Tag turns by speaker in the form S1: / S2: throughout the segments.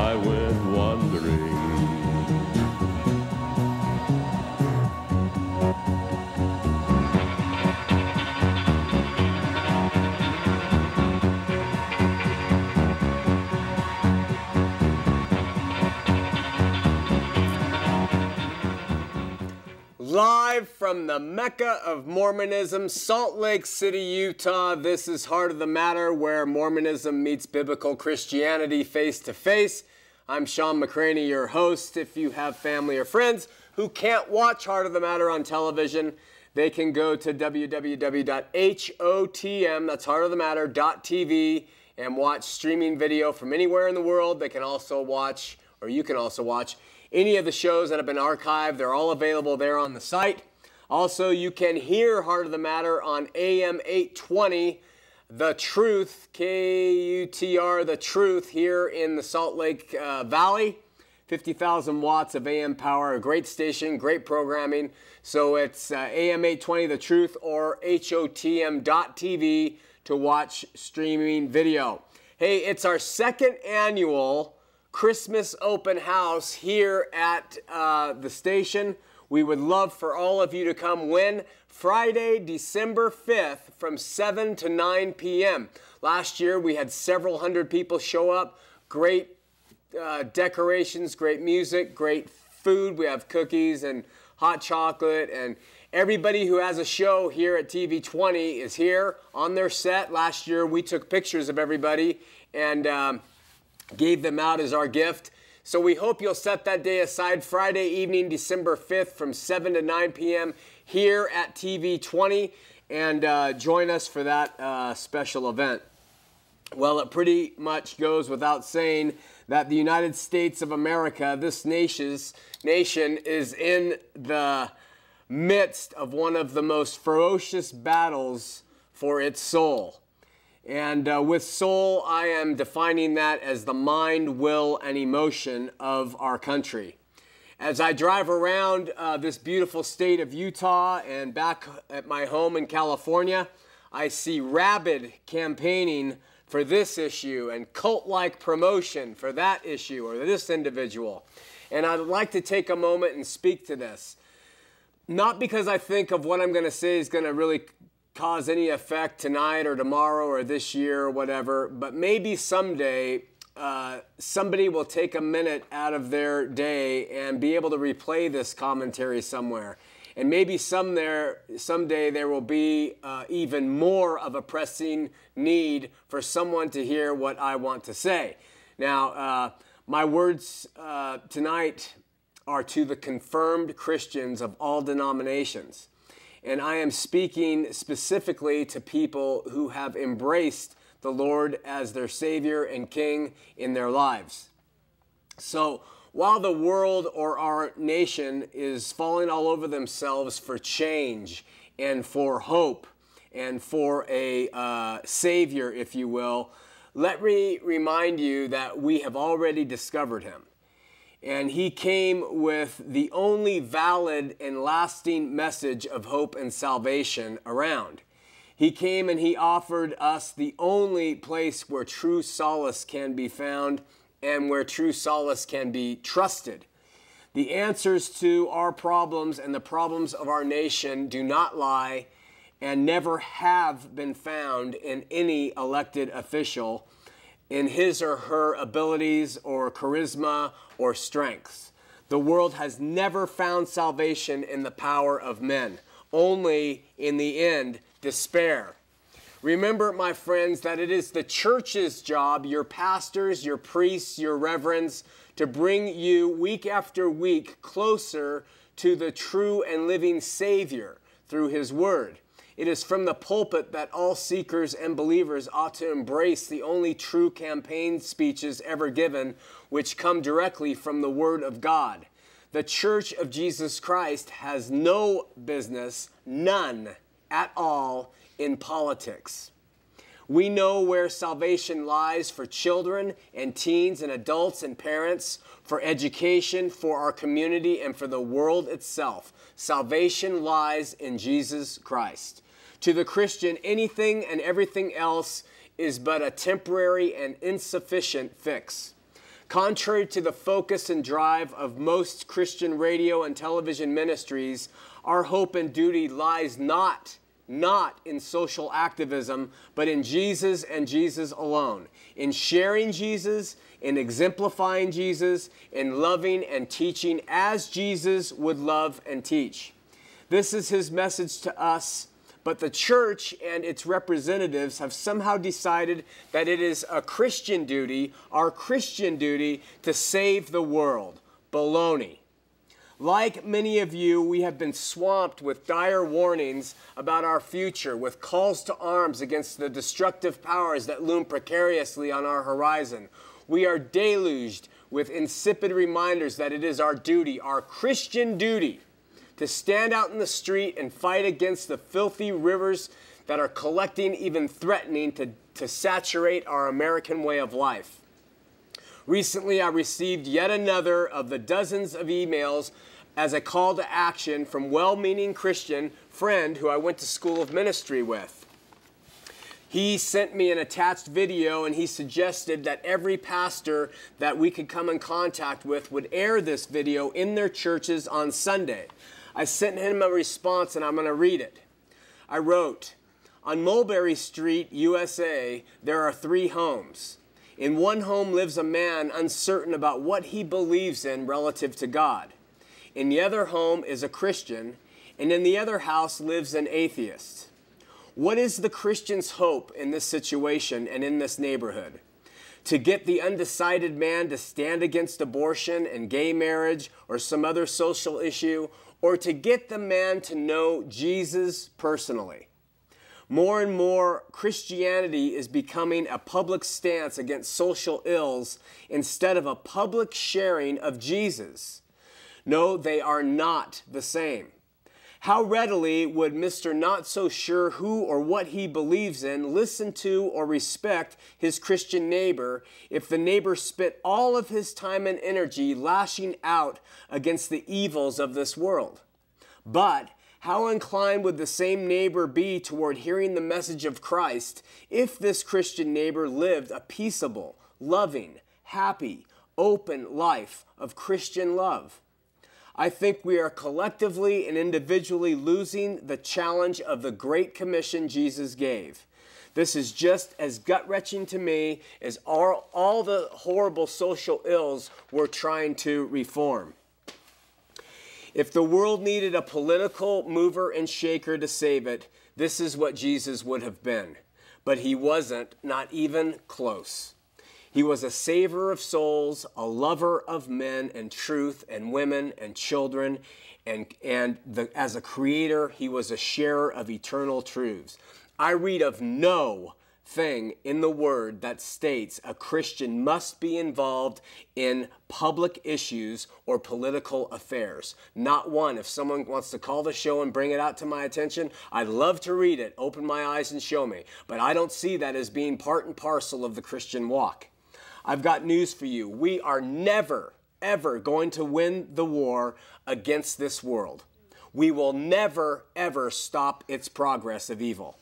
S1: I went wandering.
S2: Live from the Mecca of Mormonism, Salt Lake City, Utah. This is Heart of the Matter, where Mormonism meets biblical Christianity face to face. I'm Shawn McCraney, your host. If you have family or friends who can't watch Heart of the Matter on television, they can go to www.hotm, that's Heart of the heartofthematter.tv, and watch streaming video from anywhere in the world. They can also watch, or you can also watch, any of the shows that have been archived. They're all available there on the site. Also, you can hear Heart of the Matter on AM 820, The Truth, K U T R, The Truth, here in the Salt Lake uh, Valley. 50,000 watts of AM power, a great station, great programming. So it's uh, AM 820 The Truth or HOTM.TV to watch streaming video. Hey, it's our second annual Christmas open house here at uh, the station. We would love for all of you to come when Friday, December 5th from 7 to 9 p.m. Last year we had several hundred people show up. Great uh, decorations, great music, great food. We have cookies and hot chocolate, and everybody who has a show here at TV20 is here on their set. Last year we took pictures of everybody and um, gave them out as our gift. So we hope you'll set that day aside Friday evening, December 5th from 7 to 9 p.m. here at TV20 and uh, join us for that uh, special event. Well, it pretty much goes without saying that the United States of America, this nation's, nation, is in the midst of one of the most ferocious battles for its soul. And uh, with soul, I am defining that as the mind, will, and emotion of our country. As I drive around uh, this beautiful state of Utah and back at my home in California, I see rabid campaigning for this issue and cult like promotion for that issue or this individual. And I'd like to take a moment and speak to this. Not because I think of what I'm going to say is going to really cause any effect tonight or tomorrow or this year or whatever, but maybe someday uh, somebody will take a minute out of their day and be able to replay this commentary somewhere. And maybe some there, someday there will be uh, even more of a pressing need for someone to hear what I want to say. Now, uh, my words uh, tonight are to the confirmed Christians of all denominations. And I am speaking specifically to people who have embraced the Lord as their Savior and King in their lives. So, while the world or our nation is falling all over themselves for change and for hope and for a uh, Savior, if you will, let me remind you that we have already discovered Him and he came with the only valid and lasting message of hope and salvation around. He came and he offered us the only place where true solace can be found and where true solace can be trusted. The answers to our problems and the problems of our nation do not lie and never have been found in any elected official in his or her abilities or charisma or strength. The world has never found salvation in the power of men, only in the end, despair. Remember, my friends, that it is the church's job, your pastors, your priests, your reverends, to bring you week after week closer to the true and living Savior through His Word. It is from the pulpit that all seekers and believers ought to embrace the only true campaign speeches ever given, which come directly from the Word of God. The Church of Jesus Christ has no business, none at all, in politics. We know where salvation lies for children and teens and adults and parents, for education, for our community, and for the world itself. Salvation lies in Jesus Christ. To the Christian, anything and everything else is but a temporary and insufficient fix. Contrary to the focus and drive of most Christian radio and television ministries, our hope and duty lies not not in social activism, but in Jesus and Jesus alone, in sharing Jesus, in exemplifying Jesus, in loving and teaching as Jesus would love and teach. This is his message to us, but the church and its representatives have somehow decided that it is a Christian duty, our Christian duty, to save the world. Baloney. Like many of you, we have been swamped with dire warnings about our future, with calls to arms against the destructive powers that loom precariously on our horizon. We are deluged with insipid reminders that it is our duty, our Christian duty, to stand out in the street and fight against the filthy rivers that are collecting, even threatening to, to saturate our American way of life. Recently, I received yet another of the dozens of emails as a call to action from well-meaning Christian friend who I went to school of ministry with. He sent me an attached video and he suggested that every pastor that we could come in contact with would air this video in their churches on Sunday. I sent him a response and I'm going to read it. I wrote, On Mulberry Street, USA, there are three homes. In one home lives a man uncertain about what he believes in relative to God. In the other home is a Christian, and in the other house lives an atheist. What is the Christian's hope in this situation and in this neighborhood? To get the undecided man to stand against abortion and gay marriage or some other social issue, or to get the man to know Jesus personally? More and more, Christianity is becoming a public stance against social ills instead of a public sharing of Jesus. No, they are not the same. How readily would Mr. Not So Sure who or what he believes in listen to or respect his Christian neighbor if the neighbor spent all of his time and energy lashing out against the evils of this world? But how inclined would the same neighbor be toward hearing the message of Christ if this Christian neighbor lived a peaceable, loving, happy, open life of Christian love? I think we are collectively and individually losing the challenge of the Great Commission Jesus gave. This is just as gut wrenching to me as all, all the horrible social ills we're trying to reform. If the world needed a political mover and shaker to save it, this is what Jesus would have been. But he wasn't, not even close. He was a saver of souls, a lover of men and truth and women and children, and, and the, as a creator, he was a sharer of eternal truths. I read of no thing in the Word that states a Christian must be involved in public issues or political affairs. Not one. If someone wants to call the show and bring it out to my attention, I'd love to read it, open my eyes and show me. But I don't see that as being part and parcel of the Christian walk. I've got news for you. We are never, ever going to win the war against this world. We will never, ever stop its progress of evil.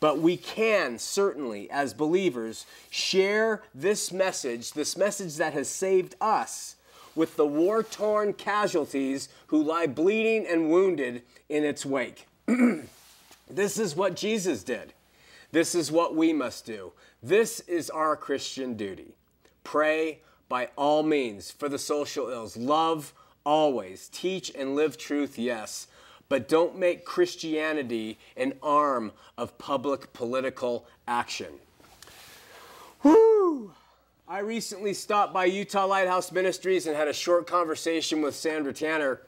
S2: But we can certainly, as believers, share this message, this message that has saved us, with the war torn casualties who lie bleeding and wounded in its wake. this is what Jesus did. This is what we must do. This is our Christian duty. Pray by all means for the social ills. Love always. Teach and live truth, yes. But don't make Christianity an arm of public political action. Whew! I recently stopped by Utah Lighthouse Ministries and had a short conversation with Sandra Tanner.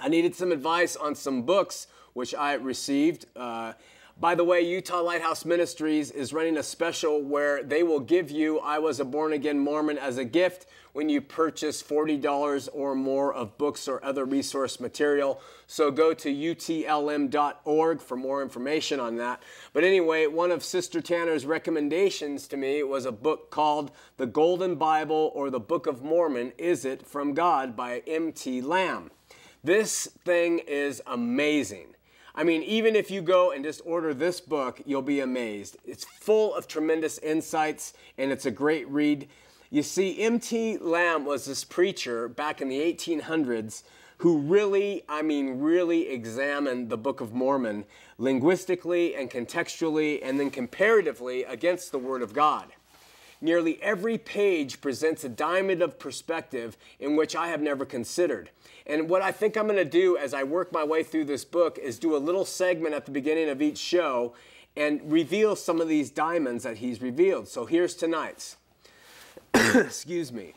S2: I needed some advice on some books which I received. Uh, by the way, Utah Lighthouse Ministries is running a special where they will give you I Was a Born Again Mormon as a gift when you purchase $40 or more of books or other resource material. So go to utlm.org for more information on that. But anyway, one of Sister Tanner's recommendations to me was a book called The Golden Bible or the Book of Mormon Is It From God by M.T. Lamb. This thing is amazing. I mean, even if you go and just order this book, you'll be amazed. It's full of tremendous insights and it's a great read. You see, M.T. Lamb was this preacher back in the 1800s who really, I mean, really examined the Book of Mormon linguistically and contextually and then comparatively against the Word of God. Nearly every page presents a diamond of perspective in which I have never considered. And what I think I'm going to do as I work my way through this book is do a little segment at the beginning of each show and reveal some of these diamonds that he's revealed. So here's tonight's. Excuse me.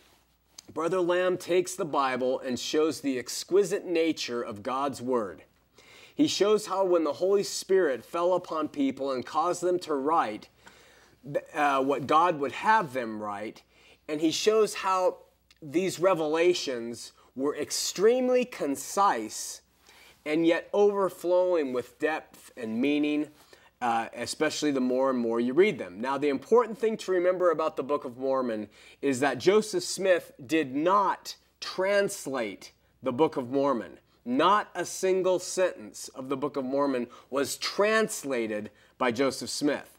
S2: Brother Lamb takes the Bible and shows the exquisite nature of God's Word. He shows how when the Holy Spirit fell upon people and caused them to write uh, what God would have them write, and he shows how these revelations were extremely concise and yet overflowing with depth and meaning, uh, especially the more and more you read them. Now, the important thing to remember about the Book of Mormon is that Joseph Smith did not translate the Book of Mormon. Not a single sentence of the Book of Mormon was translated by Joseph Smith.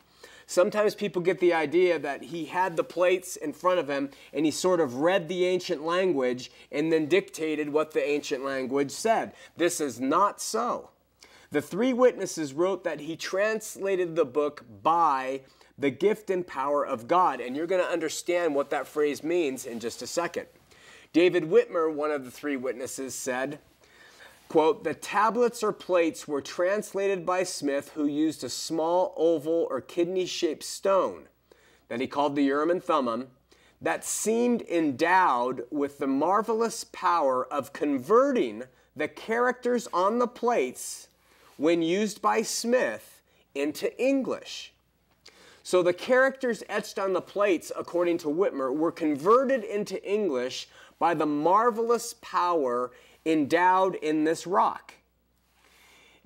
S2: Sometimes people get the idea that he had the plates in front of him and he sort of read the ancient language and then dictated what the ancient language said. This is not so. The three witnesses wrote that he translated the book by the gift and power of God, and you're going to understand what that phrase means in just a second. David Whitmer, one of the three witnesses, said, Quote, the tablets or plates were translated by Smith, who used a small oval or kidney shaped stone that he called the Urim and Thummim that seemed endowed with the marvelous power of converting the characters on the plates when used by Smith into English. So the characters etched on the plates, according to Whitmer, were converted into English by the marvelous power endowed in this rock.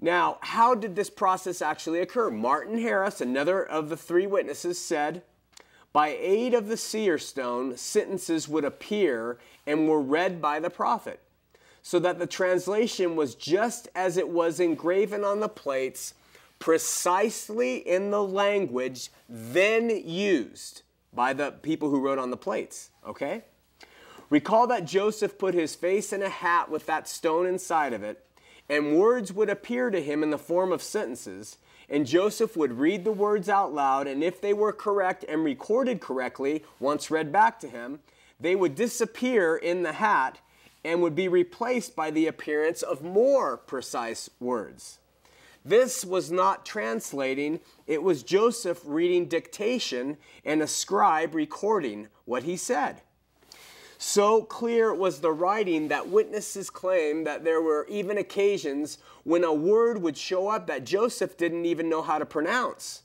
S2: Now, how did this process actually occur? Martin Harris, another of the three witnesses, said, By aid of the seer stone, sentences would appear and were read by the prophet, so that the translation was just as it was engraven on the plates, precisely in the language then used by the people who wrote on the plates. Okay? Recall that Joseph put his face in a hat with that stone inside of it, and words would appear to him in the form of sentences, and Joseph would read the words out loud, and if they were correct and recorded correctly, once read back to him, they would disappear in the hat and would be replaced by the appearance of more precise words. This was not translating, it was Joseph reading dictation and a scribe recording what he said. So clear was the writing that witnesses claim that there were even occasions when a word would show up that Joseph didn't even know how to pronounce.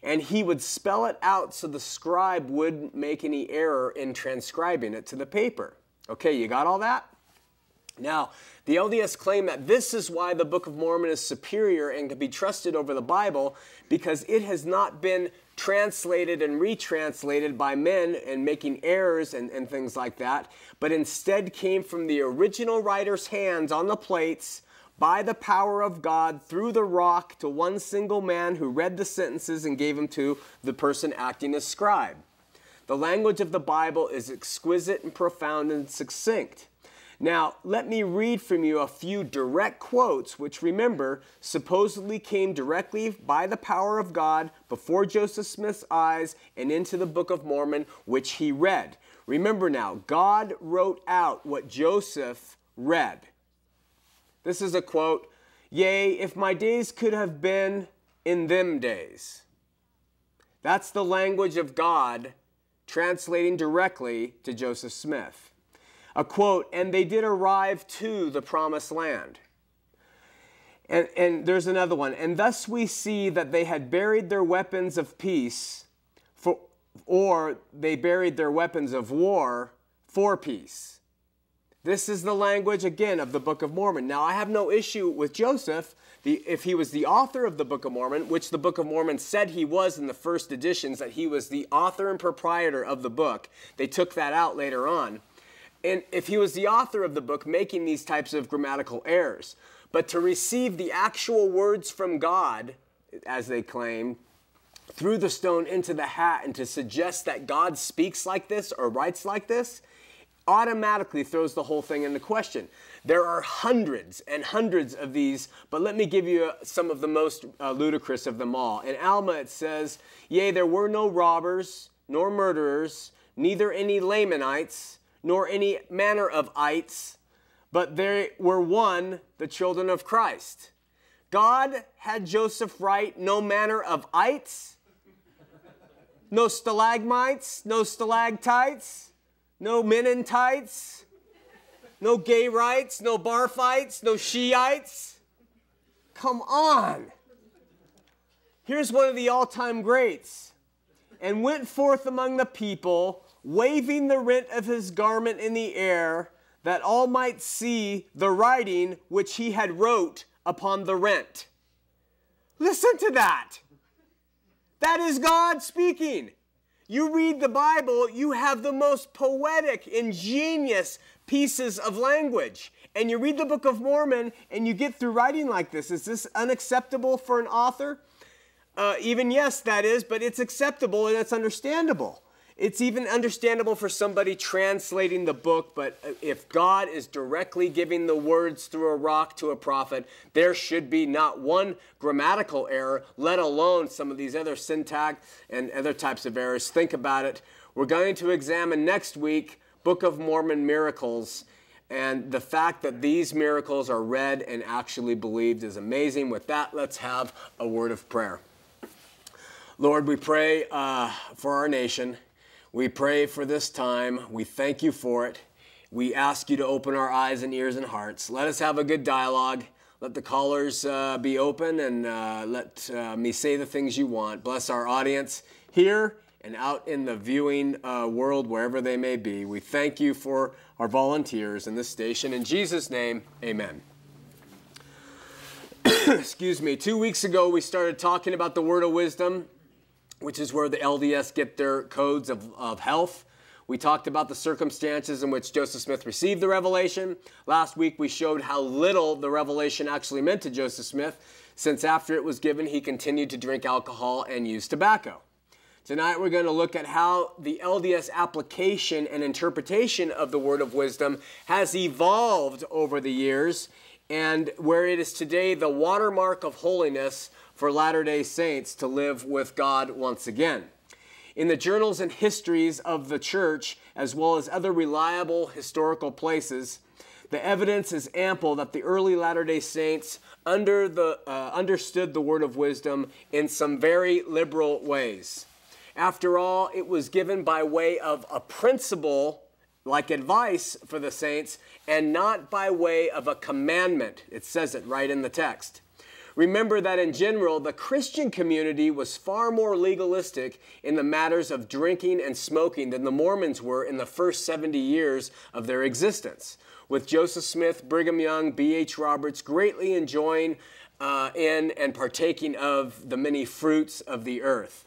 S2: And he would spell it out so the scribe wouldn't make any error in transcribing it to the paper. Okay, you got all that? Now, the LDS claim that this is why the Book of Mormon is superior and can be trusted over the Bible because it has not been translated and retranslated by men and making errors and, and things like that, but instead came from the original writer's hands on the plates by the power of God through the rock to one single man who read the sentences and gave them to the person acting as scribe. The language of the Bible is exquisite and profound and succinct. Now, let me read from you a few direct quotes, which remember, supposedly came directly by the power of God before Joseph Smith's eyes and into the Book of Mormon, which he read. Remember now, God wrote out what Joseph read. This is a quote Yea, if my days could have been in them days. That's the language of God translating directly to Joseph Smith a quote, and they did arrive to the promised land. And, and there's another one. And thus we see that they had buried their weapons of peace, for, or they buried their weapons of war for peace. This is the language, again, of the Book of Mormon. Now, I have no issue with Joseph the, if he was the author of the Book of Mormon, which the Book of Mormon said he was in the first editions, that he was the author and proprietor of the book. They took that out later on. And if he was the author of the book, making these types of grammatical errors. But to receive the actual words from God, as they claim, through the stone into the hat and to suggest that God speaks like this or writes like this automatically throws the whole thing into question. There are hundreds and hundreds of these, but let me give you some of the most uh, ludicrous of them all. In Alma, it says, Yea, there were no robbers, nor murderers, neither any Lamanites, nor any manner of ites, but they were one, the children of Christ. God had Joseph write no manner of ites, no stalagmites, no stalactites, no Mennonites, no gay rights, no bar fights, no Shiites. Come on. Here's one of the all time greats. And went forth among the people, waving the rent of his garment in the air, that all might see the writing which he had wrote upon the rent. Listen to that. That is God speaking. You read the Bible, you have the most poetic, ingenious pieces of language. And you read the Book of Mormon and you get through writing like this. Is this unacceptable for an author? Uh, even yes, that is, but it's acceptable and it's understandable. It's even understandable for somebody translating the book, but if God is directly giving the words through a rock to a prophet, there should be not one grammatical error, let alone some of these other syntax and other types of errors. Think about it. We're going to examine next week Book of Mormon miracles. And the fact that these miracles are read and actually believed is amazing. With that, let's have a word of prayer. Lord, we pray uh, for our nation. We pray for this time. We thank you for it. We ask you to open our eyes and ears and hearts. Let us have a good dialogue. Let the callers uh, be open and uh, let uh, me say the things you want. Bless our audience here and out in the viewing uh, world, wherever they may be. We thank you for our volunteers in this station. In Jesus' name, amen. Excuse me. Two weeks ago, we started talking about the word of wisdom which is where the LDS get their codes of, of health. We talked about the circumstances in which Joseph Smith received the revelation. Last week we showed how little the revelation actually meant to Joseph Smith, since after it was given, he continued to drink alcohol and use tobacco. Tonight we're going to look at how the LDS application and interpretation of the word of wisdom has evolved over the years and where it is today the watermark of holiness for Latter day Saints to live with God once again. In the journals and histories of the church, as well as other reliable historical places, the evidence is ample that the early Latter day Saints under the, uh, understood the word of wisdom in some very liberal ways. After all, it was given by way of a principle like advice for the saints and not by way of a commandment. It says it right in the text. Remember that in general, the Christian community was far more legalistic in the matters of drinking and smoking than the Mormons were in the first 70 years of their existence. With Joseph Smith, Brigham Young, B.H. Roberts greatly enjoying uh, in and partaking of the many fruits of the earth.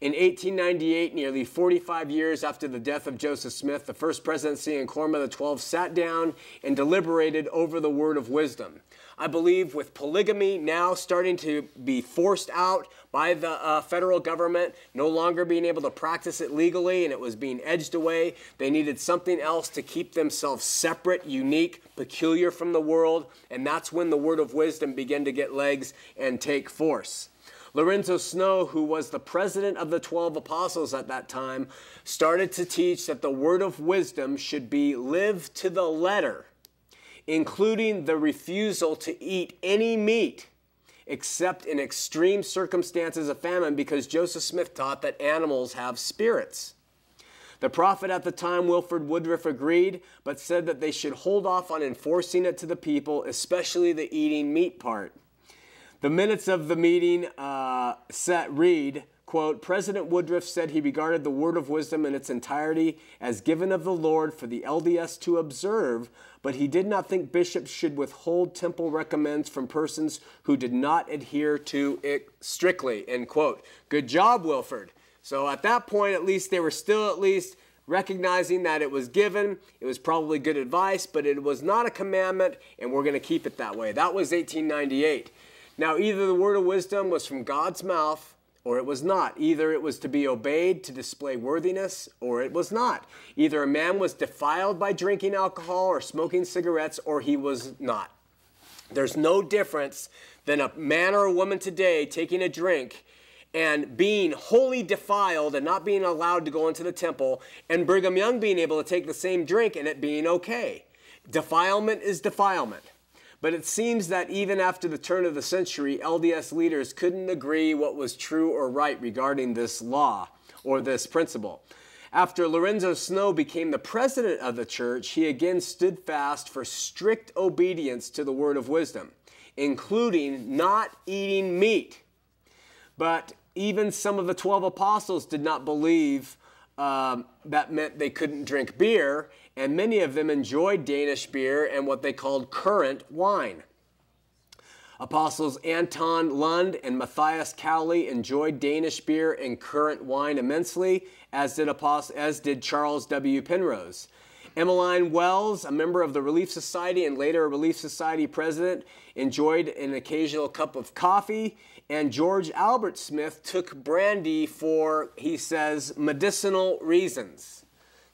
S2: In 1898, nearly 45 years after the death of Joseph Smith, the first presidency and Quorum of the Twelve sat down and deliberated over the word of wisdom. I believe with polygamy now starting to be forced out by the uh, federal government, no longer being able to practice it legally, and it was being edged away, they needed something else to keep themselves separate, unique, peculiar from the world, and that's when the word of wisdom began to get legs and take force. Lorenzo Snow, who was the president of the 12 apostles at that time, started to teach that the word of wisdom should be lived to the letter including the refusal to eat any meat except in extreme circumstances of famine, because Joseph Smith taught that animals have spirits. The prophet at the time, Wilford Woodruff, agreed, but said that they should hold off on enforcing it to the people, especially the eating meat part. The minutes of the meeting uh, set read, quote, President Woodruff said he regarded the word of wisdom in its entirety as given of the Lord for the LDS to observe, but he did not think bishops should withhold temple recommends from persons who did not adhere to it strictly, end quote. Good job, Wilford. So at that point, at least, they were still at least recognizing that it was given. It was probably good advice, but it was not a commandment, and we're going to keep it that way. That was 1898. Now, either the word of wisdom was from God's mouth or it was not. Either it was to be obeyed to display worthiness or it was not. Either a man was defiled by drinking alcohol or smoking cigarettes or he was not. There's no difference than a man or a woman today taking a drink and being wholly defiled and not being allowed to go into the temple, and Brigham Young being able to take the same drink and it being okay. Defilement is defilement. But it seems that even after the turn of the century, LDS leaders couldn't agree what was true or right regarding this law or this principle. After Lorenzo Snow became the president of the church, he again stood fast for strict obedience to the word of wisdom, including not eating meat. But even some of the 12 apostles did not believe um, that meant they couldn't drink beer, and many of them enjoyed Danish beer and what they called currant wine. Apostles Anthon Lund and Matthias Cowley enjoyed Danish beer and currant wine immensely, as did, as did Charles W. Penrose. Emmeline Wells, a member of the Relief Society and later a Relief Society president, enjoyed an occasional cup of coffee. And George Albert Smith took brandy for, he says, medicinal reasons.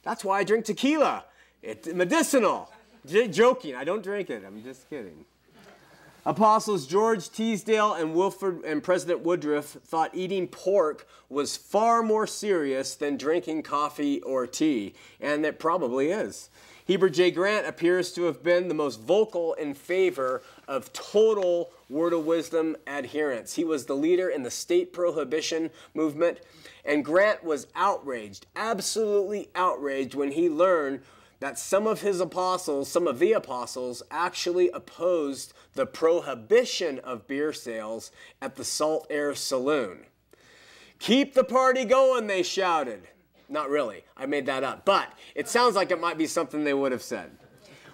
S2: That's why I drink tequila. It's medicinal. J- joking, I don't drink it. I'm just kidding. Apostles George Teasdale and Wilford and President Woodruff thought eating pork was far more serious than drinking coffee or tea, and it probably is. Heber J. Grant appears to have been the most vocal in favor of total word of wisdom adherence. He was the leader in the state prohibition movement, and Grant was outraged, absolutely outraged, when he learned that some of his apostles, some of the apostles, actually opposed the prohibition of beer sales at the Saltair Saloon. Keep the party going, they shouted. Not really, I made that up, but it sounds like it might be something they would have said.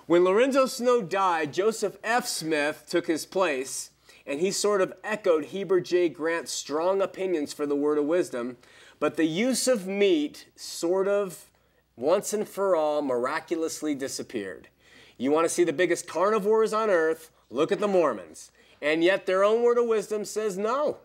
S2: When Lorenzo Snow died, Joseph F. Smith took his place, and he sort of echoed Heber J. Grant's strong opinions for the word of wisdom, but the use of meat sort of once and for all miraculously disappeared. You want to see the biggest carnivores on earth? Look at the Mormons. And yet their own word of wisdom says no.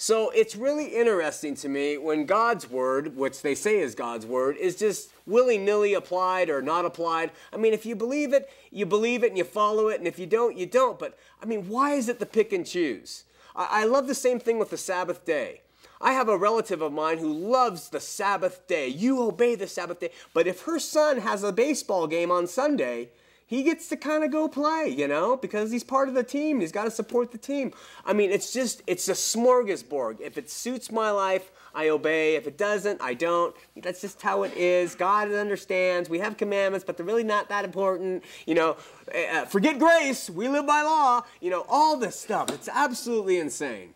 S2: So it's really interesting to me when God's word, which they say is God's word, is just willy nilly applied or not applied. I mean, if you believe it, you believe it and you follow it, and if you don't, you don't. But I mean, why is it the pick and choose? I, I love the same thing with the Sabbath day. I have a relative of mine who loves the Sabbath day. You obey the Sabbath day. But if her son has a baseball game on Sunday, he gets to kind of go play, you know, because he's part of the team. He's got to support the team. I mean, it's just, it's a smorgasbord. If it suits my life, I obey. If it doesn't, I don't. That's just how it is. God understands. We have commandments, but they're really not that important. You know, uh, forget grace. We live by law. You know, all this stuff. It's absolutely insane.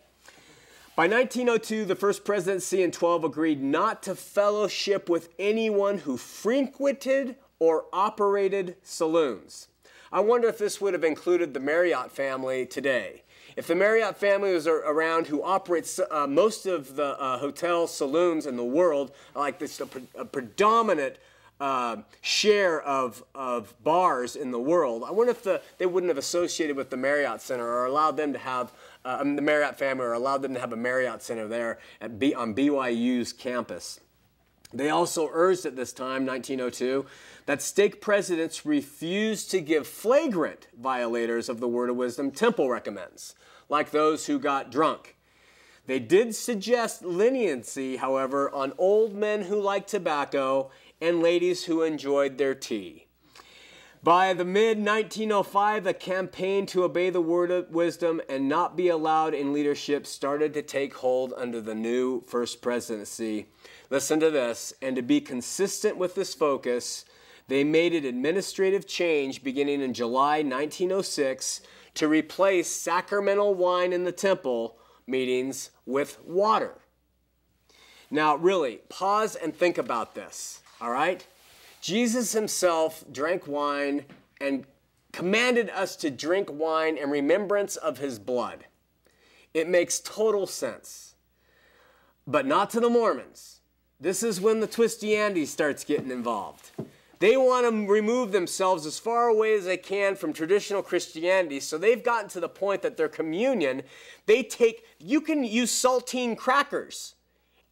S2: By 1902, the First Presidency and 12 agreed not to fellowship with anyone who frequented or operated saloons. I wonder if this would have included the Marriott family today. If the Marriott family was around who operates uh, most of the uh, hotel saloons in the world, like this, a, pre- a predominant uh, share of, of bars in the world, I wonder if the, they wouldn't have associated with the Marriott Center or allowed them to have uh, the Marriott family or allowed them to have a Marriott Center there at B, on BYU's campus. They also urged at this time, 1902, that stake presidents refused to give flagrant violators of the word of wisdom temple recommends, like those who got drunk. They did suggest leniency, however, on old men who liked tobacco and ladies who enjoyed their tea. By the mid 1905, the campaign to obey the word of wisdom and not be allowed in leadership started to take hold under the new first presidency. Listen to this, and to be consistent with this focus, they made an administrative change beginning in July 1906 to replace sacramental wine in the temple meetings with water. Now, really, pause and think about this, all right? Jesus himself drank wine and commanded us to drink wine in remembrance of his blood. It makes total sense. But not to the Mormons. This is when the Twistianity starts getting involved. They want to remove themselves as far away as they can from traditional Christianity. So they've gotten to the point that their communion, they take, you can use saltine crackers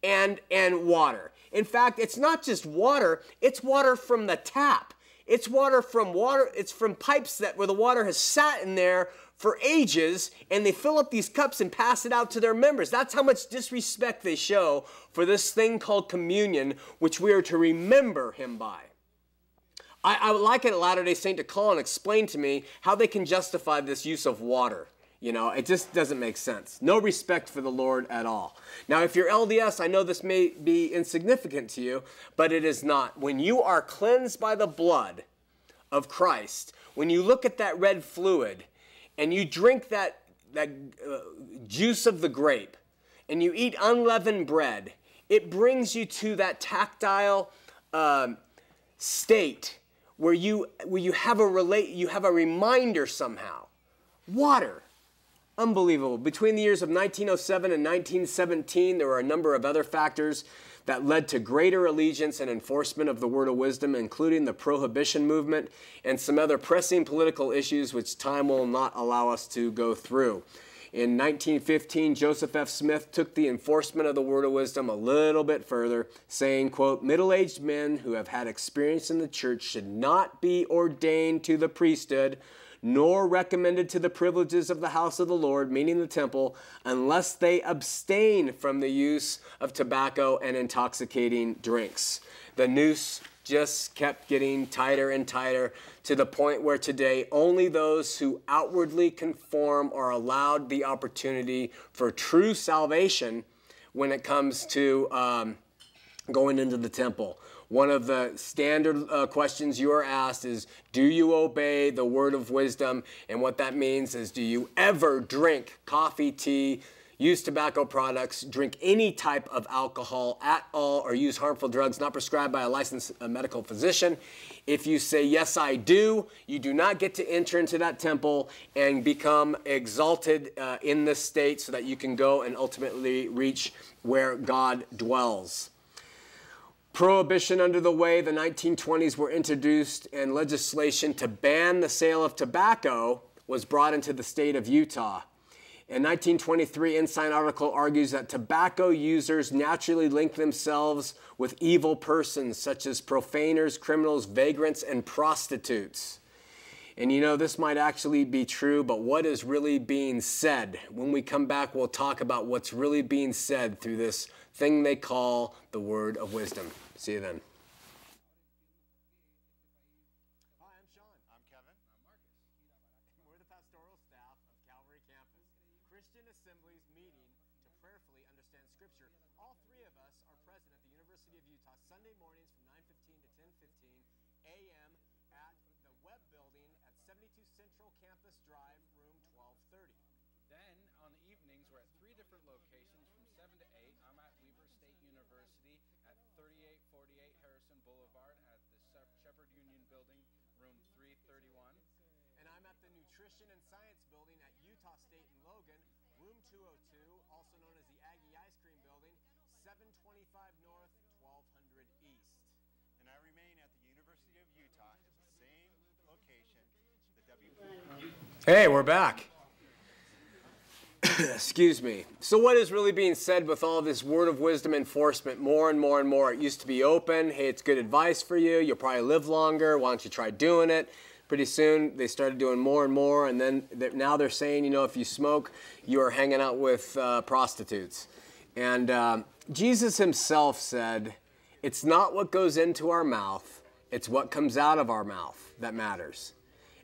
S2: and, and water. In fact, it's not just water, it's water from the tap. It's water from water, it's from pipes that where the water has sat in there for ages and they fill up these cups and pass it out to their members. That's how much disrespect they show for this thing called communion, which we are to remember him by. I, I would like a Latter day Saint to call and explain to me how they can justify this use of water. You know, it just doesn't make sense. No respect for the Lord at all. Now, if you're LDS, I know this may be insignificant to you, but it is not. When you are cleansed by the blood of Christ, when you look at that red fluid and you drink that, that uh, juice of the grape and you eat unleavened bread, it brings you to that tactile um, state where you where you have a relate you have a reminder somehow. Water. Unbelievable. Between the years of 1907 and 1917, there were a number of other factors that led to greater allegiance and enforcement of the word of wisdom, including the prohibition movement and some other pressing political issues which time will not allow us to go through. In 1915, Joseph F. Smith took the enforcement of the word of wisdom a little bit further, saying, quote, middle-aged men who have had experience in the church should not be ordained to the priesthood, nor recommended to the privileges of the house of the Lord, meaning the temple, unless they abstain from the use of tobacco and intoxicating drinks. The noose just kept getting tighter and tighter to the point where today only those who outwardly conform are allowed the opportunity for true salvation when it comes to um, going into the temple. One of the standard uh, questions you are asked is Do you obey the word of wisdom? And what that means is Do you ever drink coffee, tea, use tobacco products, drink any type of alcohol at all, or use harmful drugs not prescribed by a licensed uh, medical physician. If you say, Yes, I do, you do not get to enter into that temple and become exalted uh, in this state so that you can go and ultimately reach where God dwells. Prohibition under the way, the 1920s were introduced, and legislation to ban the sale of tobacco was brought into the state of Utah. A 1923 Ensign article argues that tobacco users naturally link themselves with evil persons such as profaners, criminals, vagrants, and prostitutes. And you know, this might actually be true, but what is really being said? When we come back, we'll talk about what's really being said through this thing they call the word of wisdom. See you then.
S3: Nutrition and Science Building at Utah State in Logan, room 202, also known as the Aggie Ice Cream Building, 725 North, 1200 East.
S4: And I remain at the University of Utah same location, the W.
S2: Hey, we're back. Excuse me. So, what is really being said with all this word of wisdom enforcement more and more and more? It used to be open. Hey, it's good advice for you. You'll probably live longer. Why don't you try doing it? Pretty soon. They started doing more and more and then they're, now they're saying you know if you smoke you are hanging out with uh, prostitutes. And uh, jesus himself said it's not what goes into our mouth it's what comes out of our mouth that matters.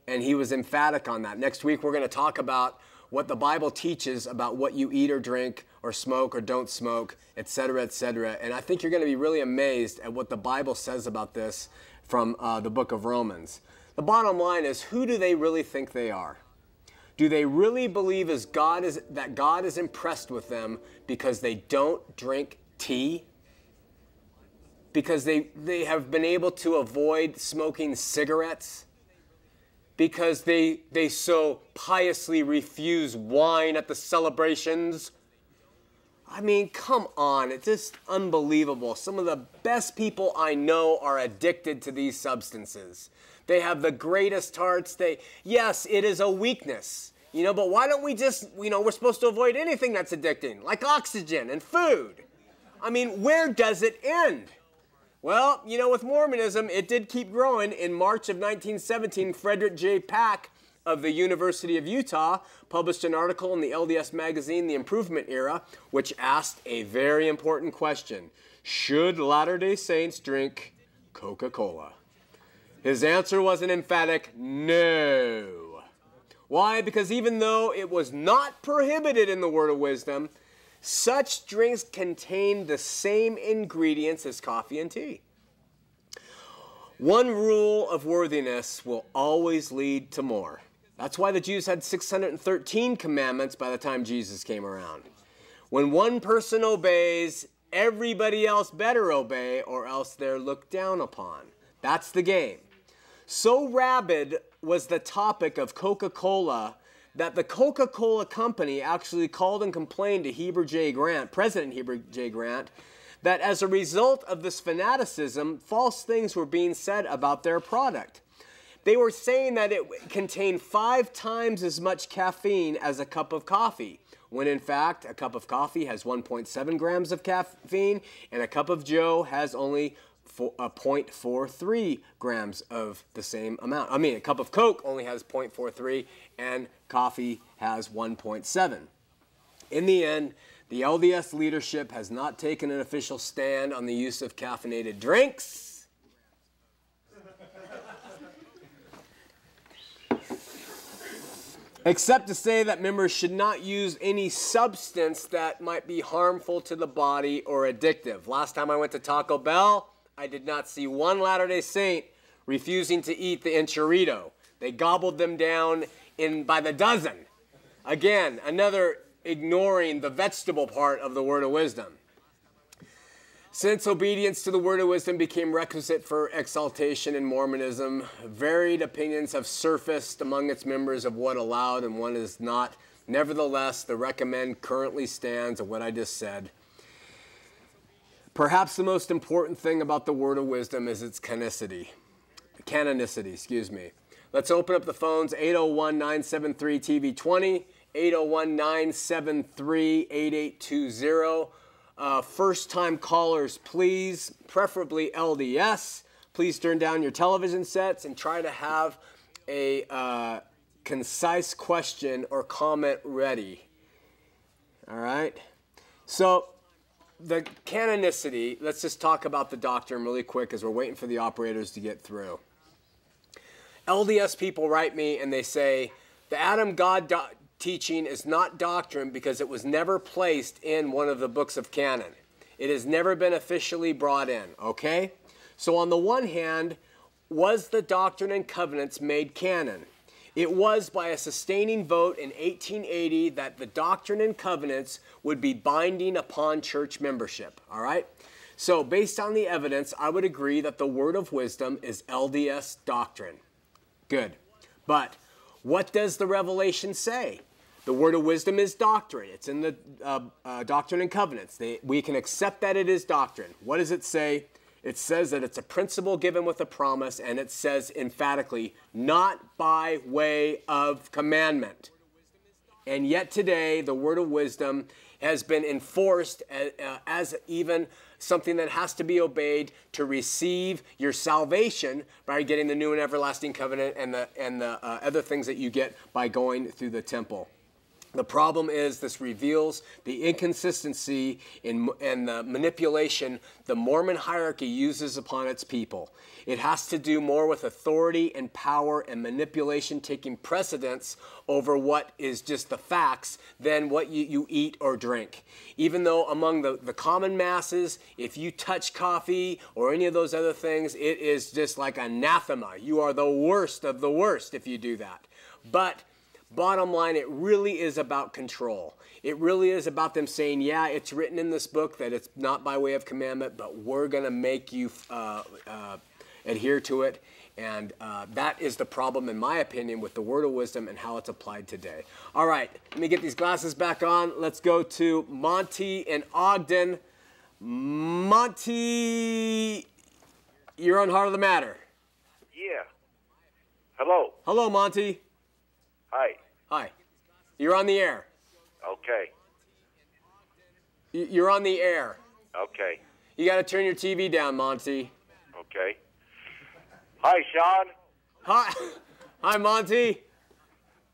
S2: And he was emphatic on that. Next week we're going to talk about what the bible teaches about what you eat or drink or smoke or don't smoke etc etc and i think you're going to be really amazed at what the bible says about this from uh, the book of Romans. The bottom line is who do they really think they are? Do they really believe as God is, that God is impressed with them because they don't drink tea? Because they, they have been able to avoid smoking cigarettes? Because they, they so piously refuse wine at the celebrations? I mean, come on, it's just unbelievable. Some of the best people I know are addicted to these substances. They have the greatest hearts. They yes, it is a weakness. You know, but why don't we just, you know, we're supposed to avoid anything that's addicting, like oxygen and food. I mean, where does it end? Well, you know, with Mormonism, it did keep growing. In March of 1917, Frederick J. Pack of the University of Utah published an article in the LDS magazine, The Improvement Era, which asked a very important question Should Latter day Saints drink Coca Cola? His answer was an emphatic no. Why? Because even though it was not prohibited in the Word of Wisdom, such drinks contain the same ingredients as coffee and tea. One rule of worthiness will always lead to more. That's why the Jews had 613 commandments by the time Jesus came around. When one person obeys, everybody else better obey, or else they're looked down upon. That's the game. So rabid was the topic of Coca Cola that the Coca Cola Company actually called and complained to Heber J. Grant, President Heber J. Grant, that as a result of this fanaticism, false things were being said about their product. They were saying that it contained five times as much caffeine as a cup of coffee, when in fact, a cup of coffee has 1.7 grams of caffeine, and a cup of Joe has only a uh, 0.43 grams of the same amount. I mean, a cup of Coke only has 0.43, and coffee has 1.7. In the end, the LDS leadership has not taken an official stand on the use of caffeinated drinks except to say that members should not use any substance that might be harmful to the body or addictive. Last time I went to Taco Bell, I did not see one Latter day Saint refusing to eat the enchilada. They gobbled them down in by the dozen. Again, another ignoring the vegetable part of the word of wisdom. Since obedience to the word of wisdom became requisite for exaltation in Mormonism, varied opinions have surfaced among its members of what allowed and what is not. Nevertheless, the recommend currently stands of what I just said. Perhaps the most important thing about the word of wisdom is its canonicity. Canonicity, excuse me. Let's open up the phones 801 973 TV20, 801 973 8820. Uh, first time callers, please, preferably LDS, please turn down your television sets and try to have a uh, concise question or comment ready. All right? So, the canonicity, let's just talk about the doctrine really quick as we're waiting for the operators to get through. LDS people write me and they say, the Adam God do- teaching is not doctrine because it was never placed in one of the books of canon. It has never been officially brought in, okay? So, on the one hand, was the Doctrine and Covenants made canon? It was by a sustaining vote in 1880 that the Doctrine and Covenants would be binding upon church membership, all right? So, based on the evidence, I would agree that the word of wisdom is LDS doctrine. Good. But what does the revelation say? The word of wisdom is doctrine. It's in the uh, uh, Doctrine and Covenants. They, we can accept that it is doctrine. What does it say? It says that it's a principle given with a promise, and it says emphatically, not by way of commandment. And yet today, the word of wisdom has been enforced as, even something that has to be obeyed to receive your salvation by getting the new and everlasting covenant and the, and the uh, other things that you get by going through the temple. The problem is this reveals the inconsistency in, and the manipulation the Mormon hierarchy uses upon its people. It has to do more with authority and power and manipulation taking precedence over what is just the facts than what you, you eat or drink. Even though among the, the common masses, if you touch coffee or any of those other things, it is just like anathema. You are the worst of the worst if you do that. But Bottom line, it really is about control. It really is about them saying, yeah, it's written in this book that it's not by way of commandment, but we're going to make you uh, uh, adhere to it. And uh, that is the problem, in my opinion, with the word of wisdom and how it's applied today. All right, let me get these glasses back on. Let's go to Monty in Ogden. Monty, you're on Heart of the Matter.
S5: Yeah. Hello.
S2: Hello, Monty.
S5: Hi.
S2: Hi. You're on the air.
S5: Okay.
S2: You're on the air.
S5: Okay.
S2: You got to turn your TV down, Monty.
S5: Okay. Hi, Shawn.
S2: Hi. Hi, Monty.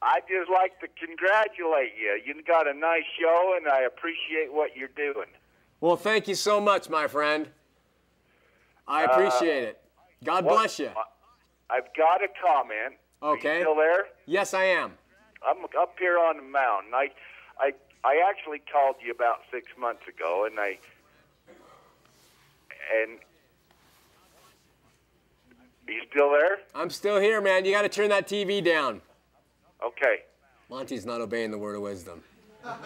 S5: I just like to congratulate you. You got a nice show, and I appreciate what you're doing.
S2: Well, thank you so much, my friend. I uh, appreciate it. God
S5: What-
S2: bless you.
S5: I've got a comment. Are
S2: Okay.
S5: you still there?
S2: Yes, I am.
S5: I'm up here on the mountain. I, I, I actually called you about six months ago, and I, and you still there?
S2: I'm still here, man. You got to turn that TV down.
S5: Okay.
S2: Monty's not obeying the word of wisdom.
S5: I'm,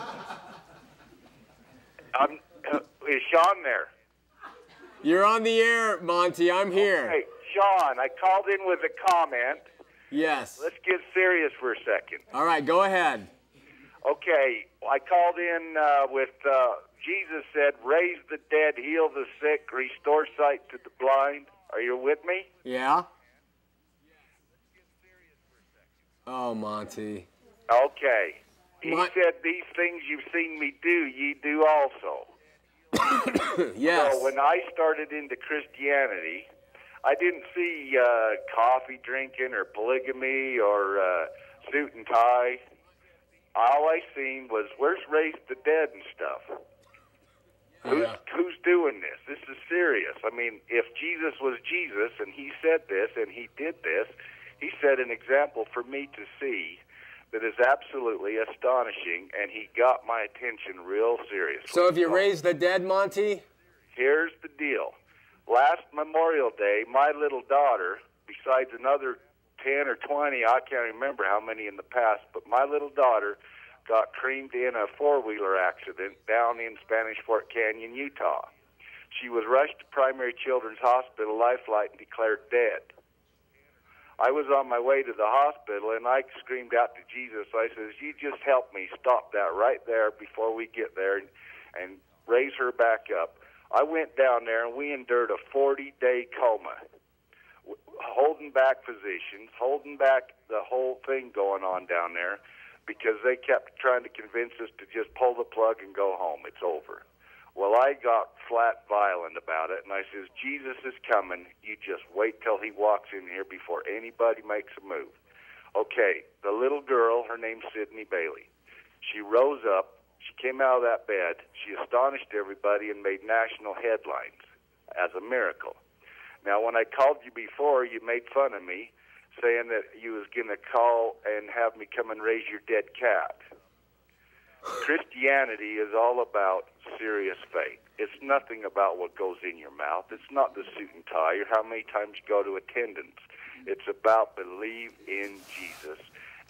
S5: uh, is Shawn there?
S2: You're on the air, Monty. I'm here.
S5: Hey, Shawn, I called in with a comment.
S2: Yes.
S5: Let's get serious for a second.
S2: All right, go ahead.
S5: Okay, I called in uh, with uh, Jesus said, "Raise the dead, heal the sick, restore sight to the blind." Are you with me?
S2: Yeah? Oh, Monty.
S5: Okay. He said, "These things you've seen me do, ye do also."
S2: Yes.
S5: So when I started into Christianity, I didn't see uh, coffee drinking or polygamy or uh, suit and tie. All I seen was where's raise the dead and stuff. Who's
S2: Yeah.
S5: who's doing this? This is serious. I mean, if Jesus was Jesus and he said this and he did this, he set an example for me to see that is absolutely astonishing, and he got my attention real seriously.
S2: So have you raised the dead, Monty?
S5: Here's the deal. Last Memorial Day, my little daughter, besides another 10 or 20, I can't remember how many in the past, but my little daughter got creamed in a four wheeler accident down in Spanish Fork Canyon, Utah. She was rushed to Primary Children's Hospital, Lifeline, and declared dead. I was on my way to the hospital and I screamed out to Jesus. I says, "You just help me stop that right there before we get there and, and raise her back up." I went down there and we endured a 40-day coma, holding back physicians, holding back the whole thing going on down there because they kept trying to convince us to just pull the plug and go home. It's over. Well, I got flat violent about it, and I says, Jesus is coming. You just wait till he walks in here before anybody makes a move. Okay, the little girl, her name's Sydney Bailey. She rose up. Came out of that bed. She astonished everybody and made national headlines as a miracle. Now, when I called you before, you made fun of me, saying that you was going to call and have me come and raise your dead cat. Christianity is all about serious faith. It's nothing about what goes in your mouth. It's not the suit and tie or how many times you go to attendance. It's about believe in Jesus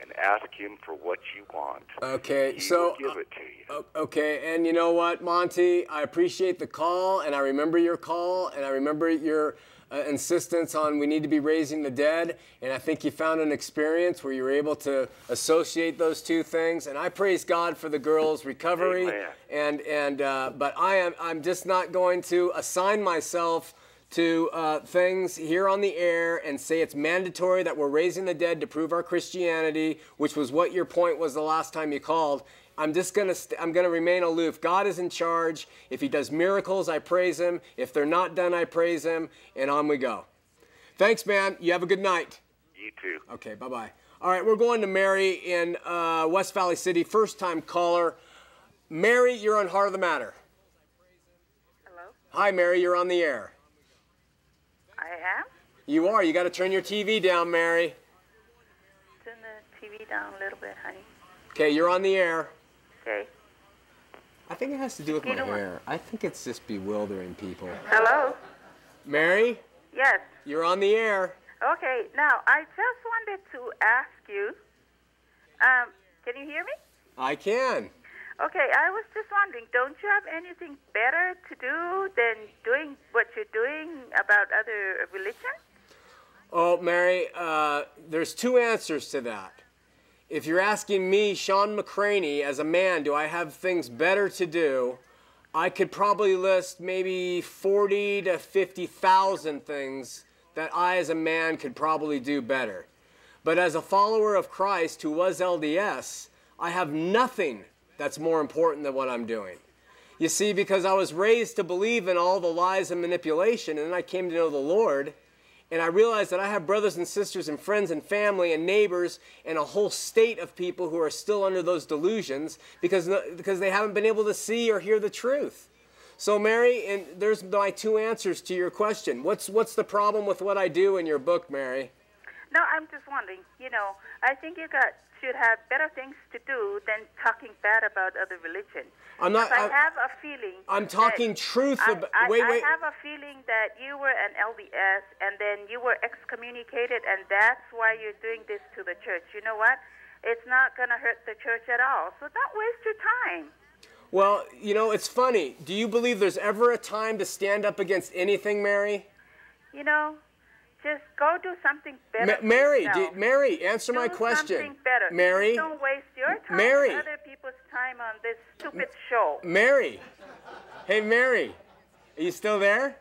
S5: and ask him for what you want.
S2: Okay,
S5: He
S2: so
S5: give it to you.
S2: Okay, and you know what, Monty? I appreciate the call, and I remember your call, and I remember your uh, insistence on we need to be raising the dead, and I think you found an experience where you were able to associate those two things, and I praise God for the girl's recovery.
S5: Amen.
S2: And and uh, but I am I'm just not going to assign myself to uh, things here on the air and say it's mandatory that we're raising the dead to prove our Christianity, which was what your point was the last time you called. I'm just gonna st- I'm gonna remain aloof. God is in charge. If He does miracles, I praise Him. If they're not done, I praise Him, and on we go. Thanks, man. You have a good night.
S5: You too.
S2: Okay, bye bye. All right, we're going to Mary in uh, West Valley City, first time caller. Mary, you're on Heart of the Matter.
S6: Hello?
S2: Hi, Mary, you're on the air.
S6: I am?
S2: You are. You got to turn your TV down, Mary.
S6: Turn the TV down a little bit, honey.
S2: Okay, you're on the air.
S6: Okay.
S2: I think it has to do with my
S6: You what?
S2: hair. I think it's just bewildering people.
S6: Hello?
S2: Mary,
S6: Yes.
S2: you're on the air.
S6: Okay, now I just wanted to ask you um, can you hear me?
S2: I can.
S6: Okay, I was just wondering, don't you have anything better to do than doing what you're doing about other religions?
S2: Oh, Mary, uh, there's two answers to that. If you're asking me, Shawn McCraney, as a man, do I have things better to do? I could probably list maybe 40 to 50,000 things that I, as a man, could probably do better. But as a follower of Christ who was LDS, I have nothing that's more important than what I'm doing. You see, because I was raised to believe in all the lies and manipulation, and then I came to know the Lord, and I realized that I have brothers and sisters and friends and family and neighbors and a whole state of people who are still under those delusions because, because they haven't been able to see or hear the truth. So, Mary, and there's my two answers to your question. What's, what's the problem with what I do in your book, Mary?
S6: No, I'm just wondering, you know, I think you got should have better things to do than talking bad about other religions.
S2: I'm not.
S6: I
S2: I'm-
S6: have a feeling.
S2: I'm talking truth
S6: I,
S2: about-
S6: I,
S2: wait,
S6: I have a feeling that you were an LDS and then you were excommunicated, and that's why you're doing this to the church. You know what? It's not going to hurt the church at all. So don't waste your time.
S2: Well, you know, it's funny. Do you believe there's ever a time to stand up against anything, Mary?
S6: You know, just go do something better.
S2: Ma- Mary, do, Mary, answer my
S6: Do
S2: question.
S6: Something better.
S2: Mary,
S6: don't waste your time
S2: Mary.
S6: and other people's time on this stupid show.
S2: Mary. Hey, Mary, are you still there?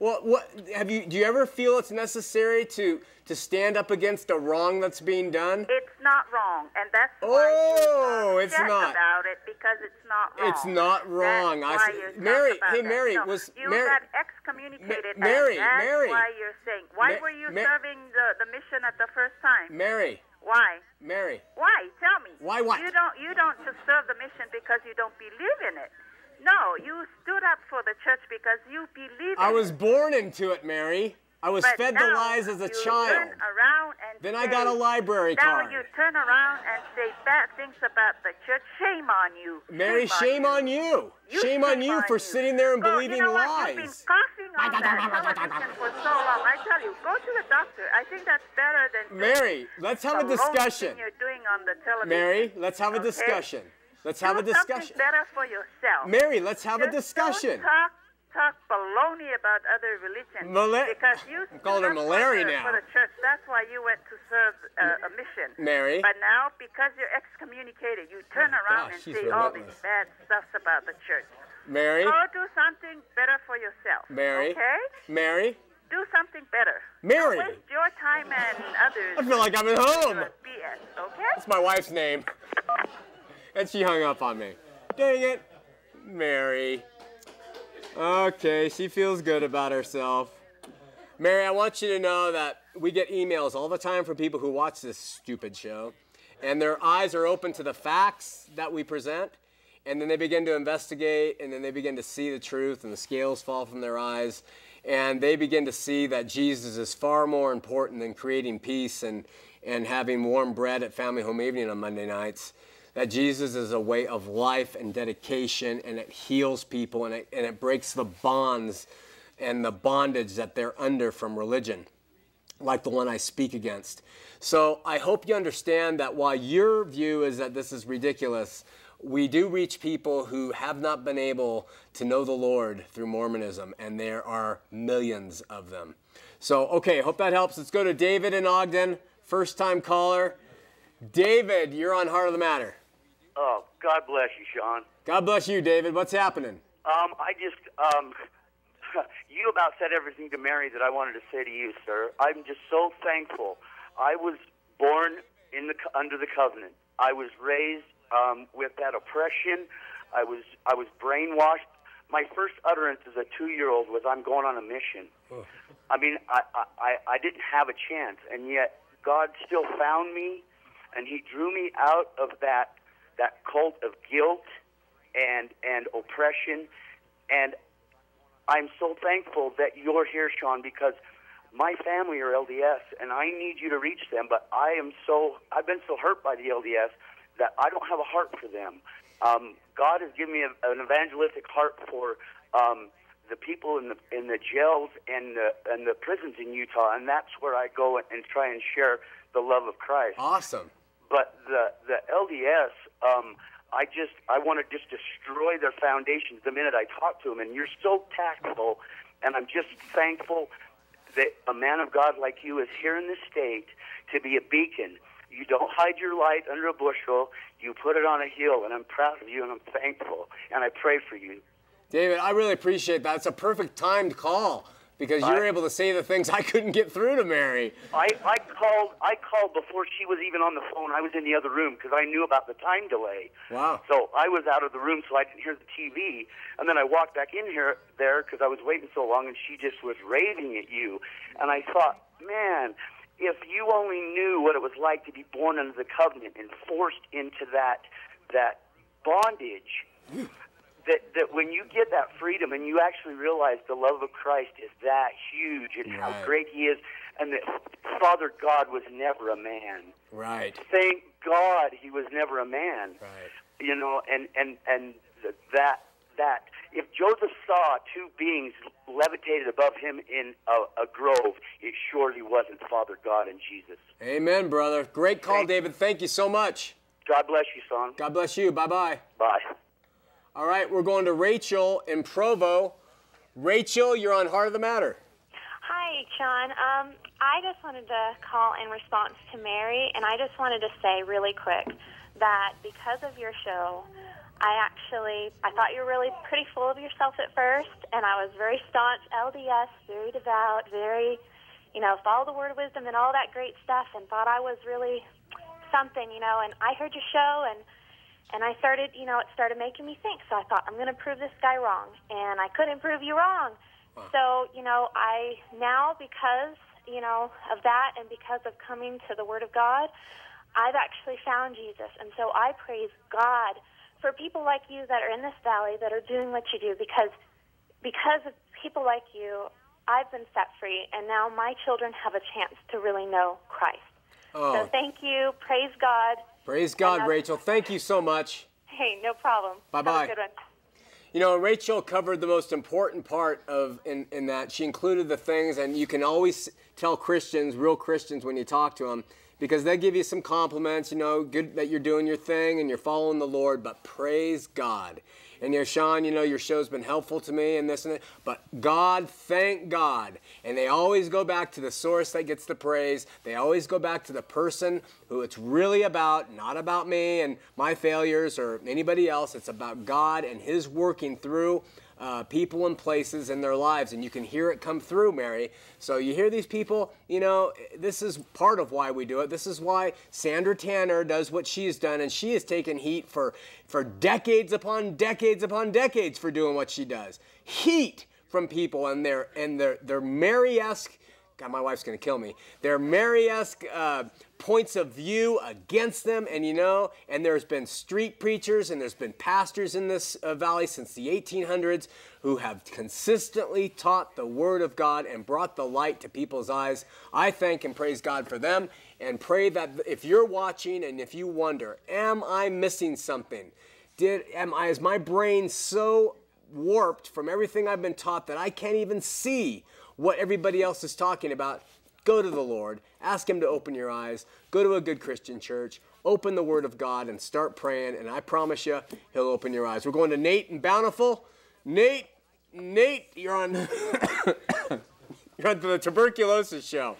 S2: Well, what have you? Do you ever feel it's necessary to to stand up against a wrong that's being done?
S6: It's not wrong, and that's why
S2: Oh,
S6: you're
S2: it's
S6: upset
S2: not.
S6: about it because it's not wrong.
S2: It's not wrong. I
S6: why
S2: Mary- hey. Mary,
S6: No,
S2: was-
S6: you
S2: Mary-
S6: got excommunicated?
S2: Ma- Mary,
S6: that's
S2: Mary.
S6: why you're saying. Why
S2: Ma-
S6: were you
S2: Ma-
S6: serving the, the mission at the first time?
S2: Mary,
S6: Why?
S2: Mary.
S6: Why? Tell me.
S2: Why what?
S6: You don't. You don't just serve the mission because you don't believe in it. No, you stood up for the church because you believe.
S2: I was born into it, Mary. I was
S6: But
S2: fed the lies as a
S6: you
S2: child.
S6: Turn around and
S2: Then I got a library
S6: now
S2: card.
S6: you turn around and say bad things about the church. Shame on you.
S2: Mary, shame on you.
S6: You
S2: Shame on you for sitting there and believing
S6: you know What? You've been
S2: lies.
S6: coughing on that for so long. I tell you, go to the doctor. I think that's better than
S2: Mary, let's have a discussion.
S6: You're doing on the television.
S2: Mary, let's have a
S6: Okay?
S2: discussion. Let's
S6: Do
S2: have a
S6: something
S2: discussion.
S6: better for yourself.
S2: Mary, let's have a discussion.
S6: Don't talk, talk baloney about other religions.
S2: Mala-
S6: because you
S2: I'm calling her malaria
S6: for
S2: now.
S6: For the church, that's why you went to serve uh, a mission.
S2: Mary.
S6: But now, because you're excommunicated, you turn around
S2: gosh,
S6: and say all these bad stuff about the church.
S2: Mary,
S6: Go do something better for yourself.
S2: Mary,
S6: Okay?
S2: Mary.
S6: Do something better.
S2: Mary.
S6: Don't waste your time and others.
S2: I feel like I'm at home.
S6: BS, okay?
S2: That's my wife's name. And she hung up on me. Dang it. Mary. Okay, she feels good about herself. Mary, I want you to know that we get emails all the time from people who watch this stupid show, and their eyes are open to the facts that we present, and then they begin to investigate, and then they begin to see the truth, and the scales fall from their eyes, and they begin to see that Jesus is far more important than creating peace and, and having warm bread at family home evening on Monday nights that Jesus is a way of life and dedication, and it heals people and it, and it breaks the bonds and the bondage that they're under from religion, like the one I speak against. So I hope you understand that while your view is that this is ridiculous, we do reach people who have not been able to know the Lord through Mormonism, and there are millions of them. So, okay, hope that helps. Let's go to David in Ogden, first time caller. David, you're on Heart of the Matter.
S7: Oh, God bless you, Shawn.
S2: God bless you, David. What's happening?
S7: Um, I just, um, you about said everything to Mary that I wanted to say to you, sir. I'm just so thankful. I was born in the under the covenant. I was raised um, with that oppression. I was I was brainwashed. My first utterance as a two-year-old was, "I'm going on a mission." I mean, I I- I didn't have a chance, and yet God still found me, and He drew me out of that that cult of guilt and and oppression, and I'm so thankful that you're here, Shawn, because my family are LDS, and I need you to reach them. But I am so I've been so hurt by the LDS that I don't have a heart for them. Um, God has given me a, an evangelistic heart for um, the people in the in the jails and the and the prisons in Utah, and that's where I go and, and try and share the love of Christ.
S2: Awesome.
S7: But the the LDS, um, I just I want to just destroy their foundations the minute I talk to them. And you're so tactful, and I'm just thankful that a man of God like you is here in the state to be a beacon. You don't hide your light under a bushel. You put it on a hill, and I'm proud of you, and I'm thankful, and I pray for you.
S2: David, I really appreciate that. It's a perfect timed call because you're
S7: I-
S2: able to say the things I couldn't get through to Mary.
S7: I, I called I called before she was even on the phone. I was in the other room because I knew about the time delay.
S2: Wow.
S7: So I was out of the room, so I didn't hear the TV. And then I walked back in here there because I was waiting so long, and she just was raving at you. And I thought, man, if you only knew what it was like to be born under the covenant and forced into that that bondage. That, that when you get that freedom and you actually realize the love of Christ is that huge and how great He is, and that Father God was never a man.
S2: Right.
S7: Thank God He was never a man
S2: Right.
S7: you know, and and and that that if Joseph saw two beings levitated above him in a, a grove, it surely wasn't Father God and Jesus.
S2: Amen, brother. Great call,
S7: Thank-
S2: David. Thank you so much.
S7: God bless you, son.
S2: God bless you. Bye bye
S7: bye.
S2: All right, we're going to Rachel in Provo. Rachel, you're on Heart of the Matter.
S8: Hi, Shawn. Um, I just wanted to call in response to Mary, and I just wanted to say really quick that because of your show, I actually I thought you were really pretty full of yourself at first, and I was very staunch LDS, very devout, very, you know, follow the word of wisdom and all that great stuff, and thought I was really something, you know. And I heard your show, and and I started, you know, it started making me think. So I thought, I'm going to prove this guy wrong. And I couldn't prove you wrong. So, you know, I now, because, you know, of that and because of coming to the Word of God, I've actually found Jesus. And so I praise God for people like you that are in this valley that are doing what you do because because of people like you, I've been set free, and now my children have a chance to really know Christ.
S2: Oh,
S8: So thank you. Praise God.
S2: Praise God, Rachel. Thank you so much.
S8: Hey, no problem.
S2: Bye-bye.
S8: Have a good one.
S2: You know, Rachel covered the most important part of in, in that. She included the things, and you can always tell Christians, real Christians, when you talk to them, because they give you some compliments. You know, good that you're doing your thing and you're following the Lord. But praise God. And you know, Shawn, you know, your show's been helpful to me and this and that. But God, thank God. And they always go back to the source that gets the praise. They always go back to the person who it's really about, not about me and my failures or anybody else. It's about God and His working through uh, people and places in their lives. And you can hear it come through, Mary. So you hear these people, you know, this is part of why we do it. This is why Sandra Tanner does what she's done. And she has taken heat for, for decades upon decades upon decades for doing what she does. Heat from people and their, and their, their Mary-esque God, my wife's gonna kill me. There are Mary-esque uh, points of view against them, and you know, and there's been street preachers and there's been pastors in this uh, valley since the 1800s who have consistently taught the Word of God and brought the light to people's eyes. I thank and praise God for them, and pray that if you're watching and if you wonder, am I missing something? Did am I is my brain so warped from everything I've been taught that I can't even see what everybody else is talking about, go to the Lord. Ask Him to open your eyes. Go to a good Christian church. Open the Word of God and start praying. And I promise you, He'll open your eyes. We're going to Nate and Bountiful. Nate, Nate, you're on. you're on the tuberculosis show.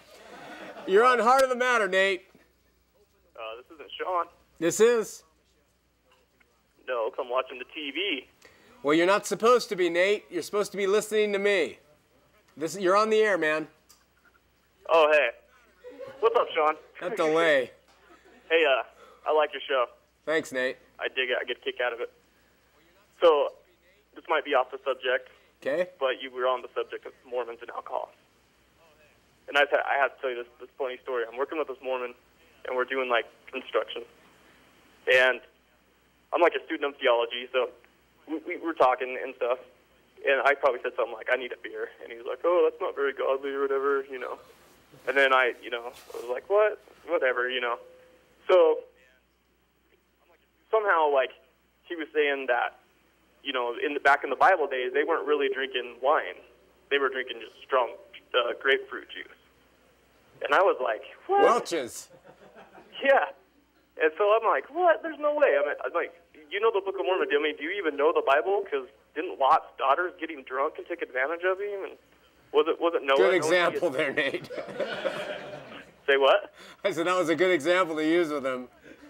S2: You're on Heart of the Matter, Nate.
S9: Uh, this isn't Shawn.
S2: This is.
S9: No, I'm watching the TV.
S2: Well, you're not supposed to be, Nate. You're supposed to be listening to me. This, you're on the air, man.
S9: Oh, hey. What's up, Shawn?
S2: That delay.
S9: Hey, uh, I like your show.
S2: Thanks, Nate.
S9: I dig it. I get a kick out of it. So, this might be off the subject,
S2: Okay.
S9: but you were on the subject of Mormons and alcohol. And I've had, I have to tell you this, this funny story. I'm working with this Mormon and we're doing like construction, and I'm like a student of theology, so we, we were talking and stuff. And I probably said something like, "I need a beer," and he was like, "Oh, that's not very godly or whatever," you know. And then I, you know, I was like, "What? Whatever," you know. So somehow, like, he was saying that, you know, in the back in the Bible days, they weren't really drinking wine; they were drinking just strong uh, grapefruit juice. And I was like, "What?"
S2: Welch's.
S9: Yeah. And so I'm like, what? There's no way. I'm, I'm like, you know the Book of Mormon. I mean, do you even know the Bible? Because didn't Lot's daughters get him drunk and take advantage of him? And was it was it Noah?
S2: Good example there, Nate.
S9: Say what?
S2: I said that was a good example to use with him.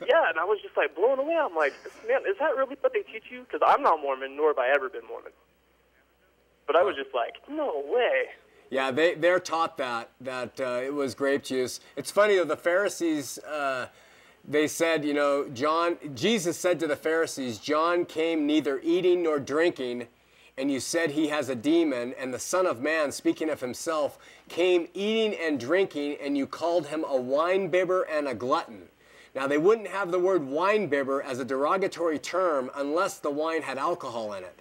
S9: Yeah, and I was just like blown away. I'm like, man, is that really what they teach you? Because I'm not Mormon, nor have I ever been Mormon. But I was just like, no way.
S2: Yeah, they they're taught that that uh, it was grape juice. It's funny though. The Pharisees, uh, they said, you know, John. Jesus said to the Pharisees, John came neither eating nor drinking, and you said he has a demon. And the Son of Man, speaking of himself, came eating and drinking, and you called him a wine bibber and a glutton. Now they wouldn't have the word wine bibber as a derogatory term unless the wine had alcohol in it.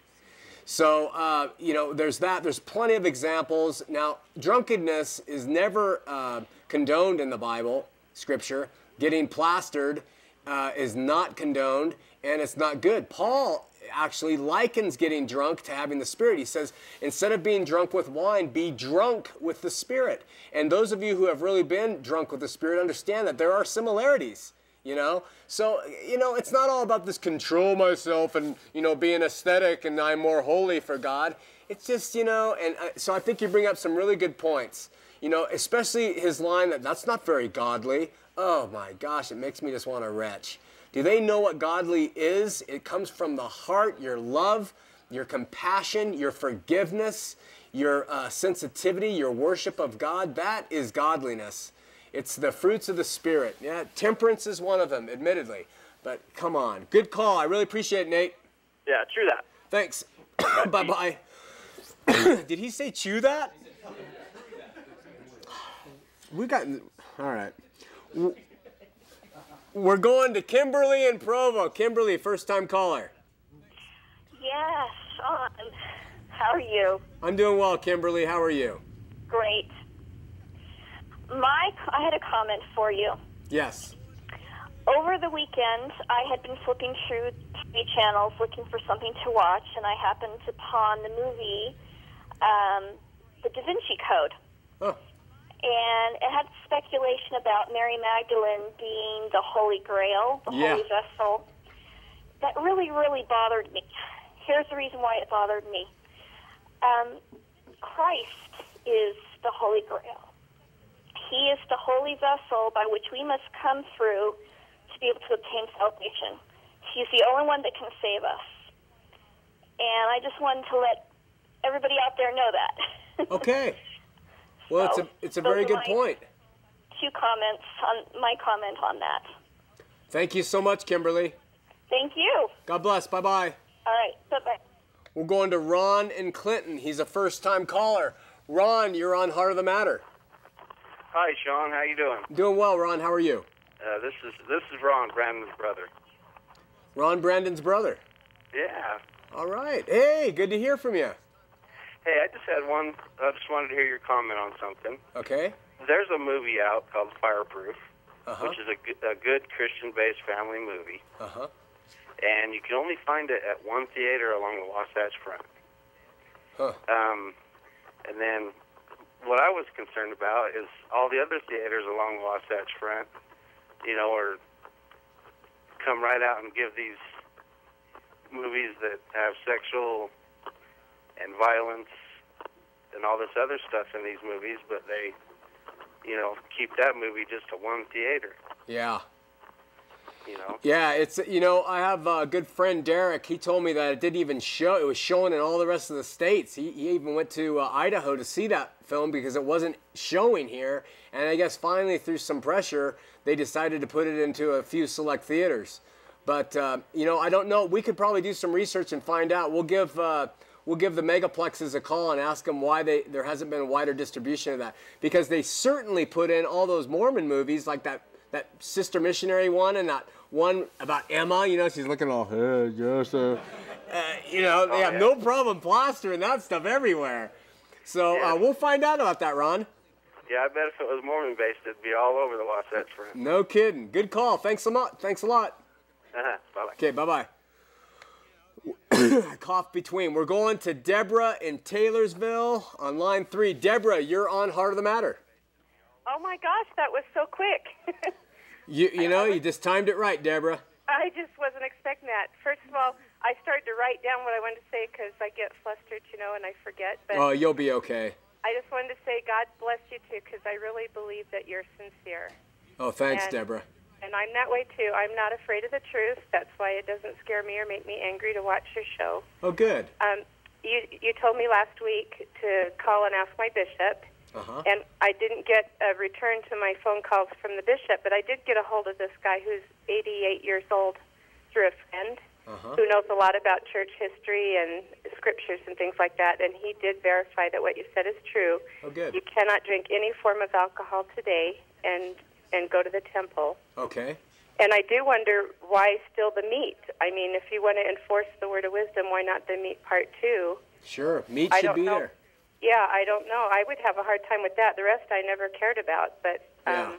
S2: So, uh, you know, there's that. There's plenty of examples. Now, drunkenness is never uh, condoned in the Bible, Scripture. Getting plastered uh, is not condoned, and it's not good. Paul actually likens getting drunk to having the Spirit. He says, instead of being drunk with wine, be drunk with the Spirit. And those of you who have really been drunk with the Spirit understand that there are similarities you know so you know it's not all about this control myself and you know being aesthetic and i'm more holy for god it's just you know and uh, so i think you bring up some really good points you know especially his line that that's not very godly oh my gosh it makes me just want to retch do they know what godly is it comes from the heart your love your compassion your forgiveness your uh, sensitivity your worship of god that is godliness it's the fruits of the Spirit. Yeah, temperance is one of them, admittedly. But come on. Good call. I really appreciate it, Nate.
S9: Yeah, chew that.
S2: Thanks. bye bye. Did he say chew that? We got. All right. We're going to Kimberly and Provo. Kimberly, first time caller.
S10: Yes, Shawn. How are you?
S2: I'm doing well, Kimberly. How are you?
S10: Great. My, I had a comment for you.
S2: Yes.
S10: Over the weekend, I had been flipping through TV channels looking for something to watch, and I happened upon the movie, um, The Da Vinci Code.
S2: Oh.
S10: And it had speculation about Mary Magdalene being the Holy Grail, the
S2: Yeah.
S10: holy vessel. That really, really bothered me. Here's the reason why it bothered me. Um, Christ is the Holy Grail. He is the holy vessel by which we must come through to be able to obtain salvation. He's the only one that can save us. And I just wanted to let everybody out there know that.
S2: Okay. Well, it's a it's a very good point.
S10: Two comments on my comment on that.
S2: Thank you so much, Kimberly.
S10: Thank you.
S2: God bless. Bye bye.
S10: All right. Bye bye.
S2: We're going to Ron and Clinton. He's a first time caller. Ron, you're on Heart of the Matter.
S11: Hi, Shawn. How you doing?
S2: Doing well, Ron. How are you?
S11: Uh, this is this is Ron, Brandon's brother.
S2: Ron Brandon's brother.
S11: Yeah.
S2: All right. Hey, good to hear from you.
S11: Hey, I just had one. I just wanted to hear your comment on something.
S2: Okay.
S11: There's a movie out called Fireproof,
S2: Uh-huh.
S11: which is a, good- a good Christian-based family movie,
S2: Uh huh.
S11: and you can only find it at one theater along the Wasatch Front.
S2: Huh.
S11: Um, and then what I was concerned about is all the other theaters along the Wasatch Front, you know, are come right out and give these movies that have sexual and violence and all this other stuff in these movies, but they, you know, keep that movie just to one theater.
S2: Yeah.
S11: You know.
S2: Yeah, it's you know I have a good friend Derek. He told me that it didn't even show. It was showing in all the rest of the states. He, he even went to uh, Idaho to see that film because it wasn't showing here. And I guess finally through some pressure, they decided to put it into a few select theaters. But uh, you know I don't know. We could probably do some research and find out. We'll give. Uh, We'll give the megaplexes a call and ask them why they, there hasn't been a wider distribution of that. Because they certainly put in all those Mormon movies, like that that sister missionary one and that one about Emma. You know, she's looking all, hey, yes, uh, uh, you know, they have no problem plastering that stuff everywhere. So uh, we'll find out about that, Ron.
S11: Yeah, I bet if it was Mormon based, it'd be all over the Wasatch Front.
S2: No kidding. Good call. Thanks a lot. Thanks a lot.
S11: Uh-huh. Bye bye.
S2: Okay, bye bye. Cough between. We're going to Deborah in Taylorsville on line three. Deborah, you're on Heart of the Matter.
S12: Oh my gosh, that was so quick.
S2: You you know you just timed it right, Deborah.
S12: I just wasn't expecting that. First of all, I started to write down what I wanted to say because I get flustered, you know, and I forget. But
S2: Oh, you'll be okay.
S12: I just wanted to say God bless you too because I really believe that you're sincere.
S2: Oh, thanks,
S12: And-
S2: Deborah.
S12: And I'm that way too. I'm not afraid of the truth. That's why it doesn't scare me or make me angry to watch your show.
S2: Oh, good.
S12: Um, you you told me last week to call and ask my bishop,
S2: Uh huh.
S12: and I didn't get a return to my phone calls from the bishop, but I did get a hold of this guy who's 88 years old through a friend
S2: Uh-huh.
S12: who knows a lot about church history and scriptures and things like that, and he did verify that what you said is true.
S2: Oh, good.
S12: You cannot drink any form of alcohol today and and go to the temple.
S2: Okay.
S12: And I do wonder why still the meat. I mean, if you want to enforce the word of wisdom, why not the meat part two?
S2: Sure. Meat
S12: I
S2: should be
S12: know.
S2: there.
S12: Yeah, I don't know. I would have a hard time with that. The rest I never cared about, but um,
S2: Yeah.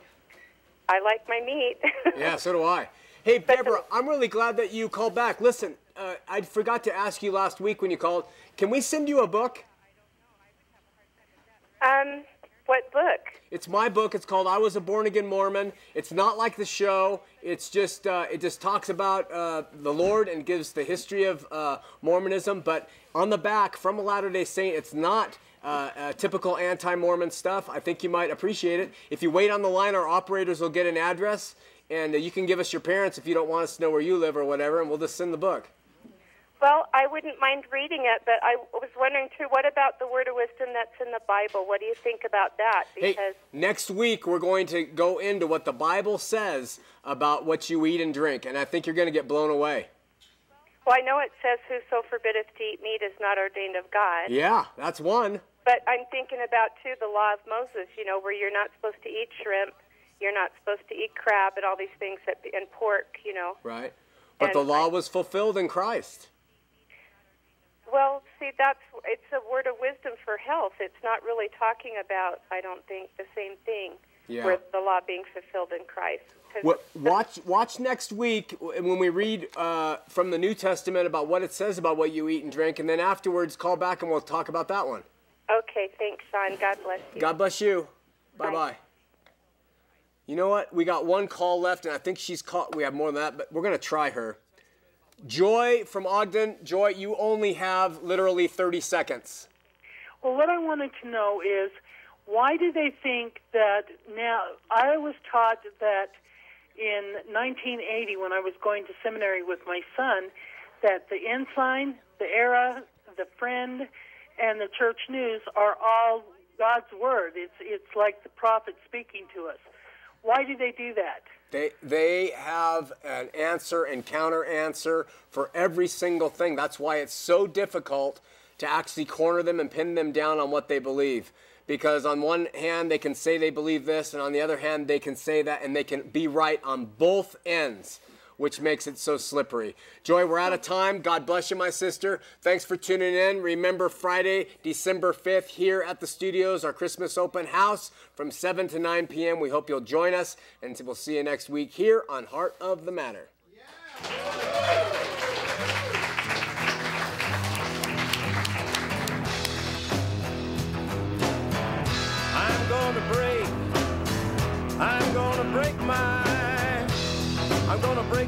S12: I like my meat.
S2: Yeah, so do I. Hey, Deborah, I'm really glad that you called back. Listen, uh, I forgot to ask you last week when you called. Can we send you a book?
S12: um, what book?
S2: It's my book. It's called "I Was a Born Again Mormon." It's not like the show. It's just uh, it just talks about uh, the Lord and gives the history of uh, Mormonism. But on the back, from a Latter Day Saint, it's not uh, typical anti-Mormon stuff. I think you might appreciate it. If you wait on the line, our operators will get an address, and uh, you can give us your parents if you don't want us to know where you live or whatever, and we'll just send the book.
S12: Well, I wouldn't mind reading it, but I was wondering too. What about the word of wisdom that's in the Bible? What do you think about that?
S2: Hey,
S12: Because
S2: next week we're going to go into what the Bible says about what you eat and drink, and I think you're going to get blown away.
S12: well, I know it says, "Whoso forbiddeth to eat meat is not ordained of God."
S2: Yeah, that's one.
S12: But I'm thinking about too the law of Moses. You know, where you're not supposed to eat shrimp, you're not supposed to eat crab, and all these things that and pork. You know.
S2: Right. But
S12: And
S2: the law was fulfilled in Christ.
S12: Well, see, that's it's a word of wisdom for health. It's not really talking about, I don't think, the same thing.
S2: Yeah.
S12: Where the law being fulfilled in Christ.
S2: What, watch, watch next week when we read uh, from the New Testament about what it says about what you eat and drink, and then afterwards call back and we'll talk about that one.
S12: Okay, thanks, Shawn. God bless you.
S2: God bless you. Bye bye. You know what? We got one call left, and I think she's caught. We have more than that, but we're gonna try her. Joy from Ogden. Joy, you only have literally 30 seconds.
S13: Well, what I wanted to know is why do they think that now? I was taught that in 1980, when I was going to seminary with my son, that the ensign, the era, the friend, and the church news are all God's word. It's it's like the prophet speaking to us. Why do they do that?
S2: They, they have an answer and counter answer for every single thing. That's why it's so difficult to actually corner them and pin them down on what they believe. Because on one hand, they can say they believe this, and on the other hand, they can say that, and they can be right on both ends, which makes it so slippery. Joy, we're out of time. God bless you, my sister. Thanks for tuning in. Remember, Friday, December 5th, here at the studios, our Christmas open house from 7 to 9 p.m. We hope you'll join us, and we'll see you next week here on Heart of the Matter.
S1: Break. I'm gonna break my. I'm gonna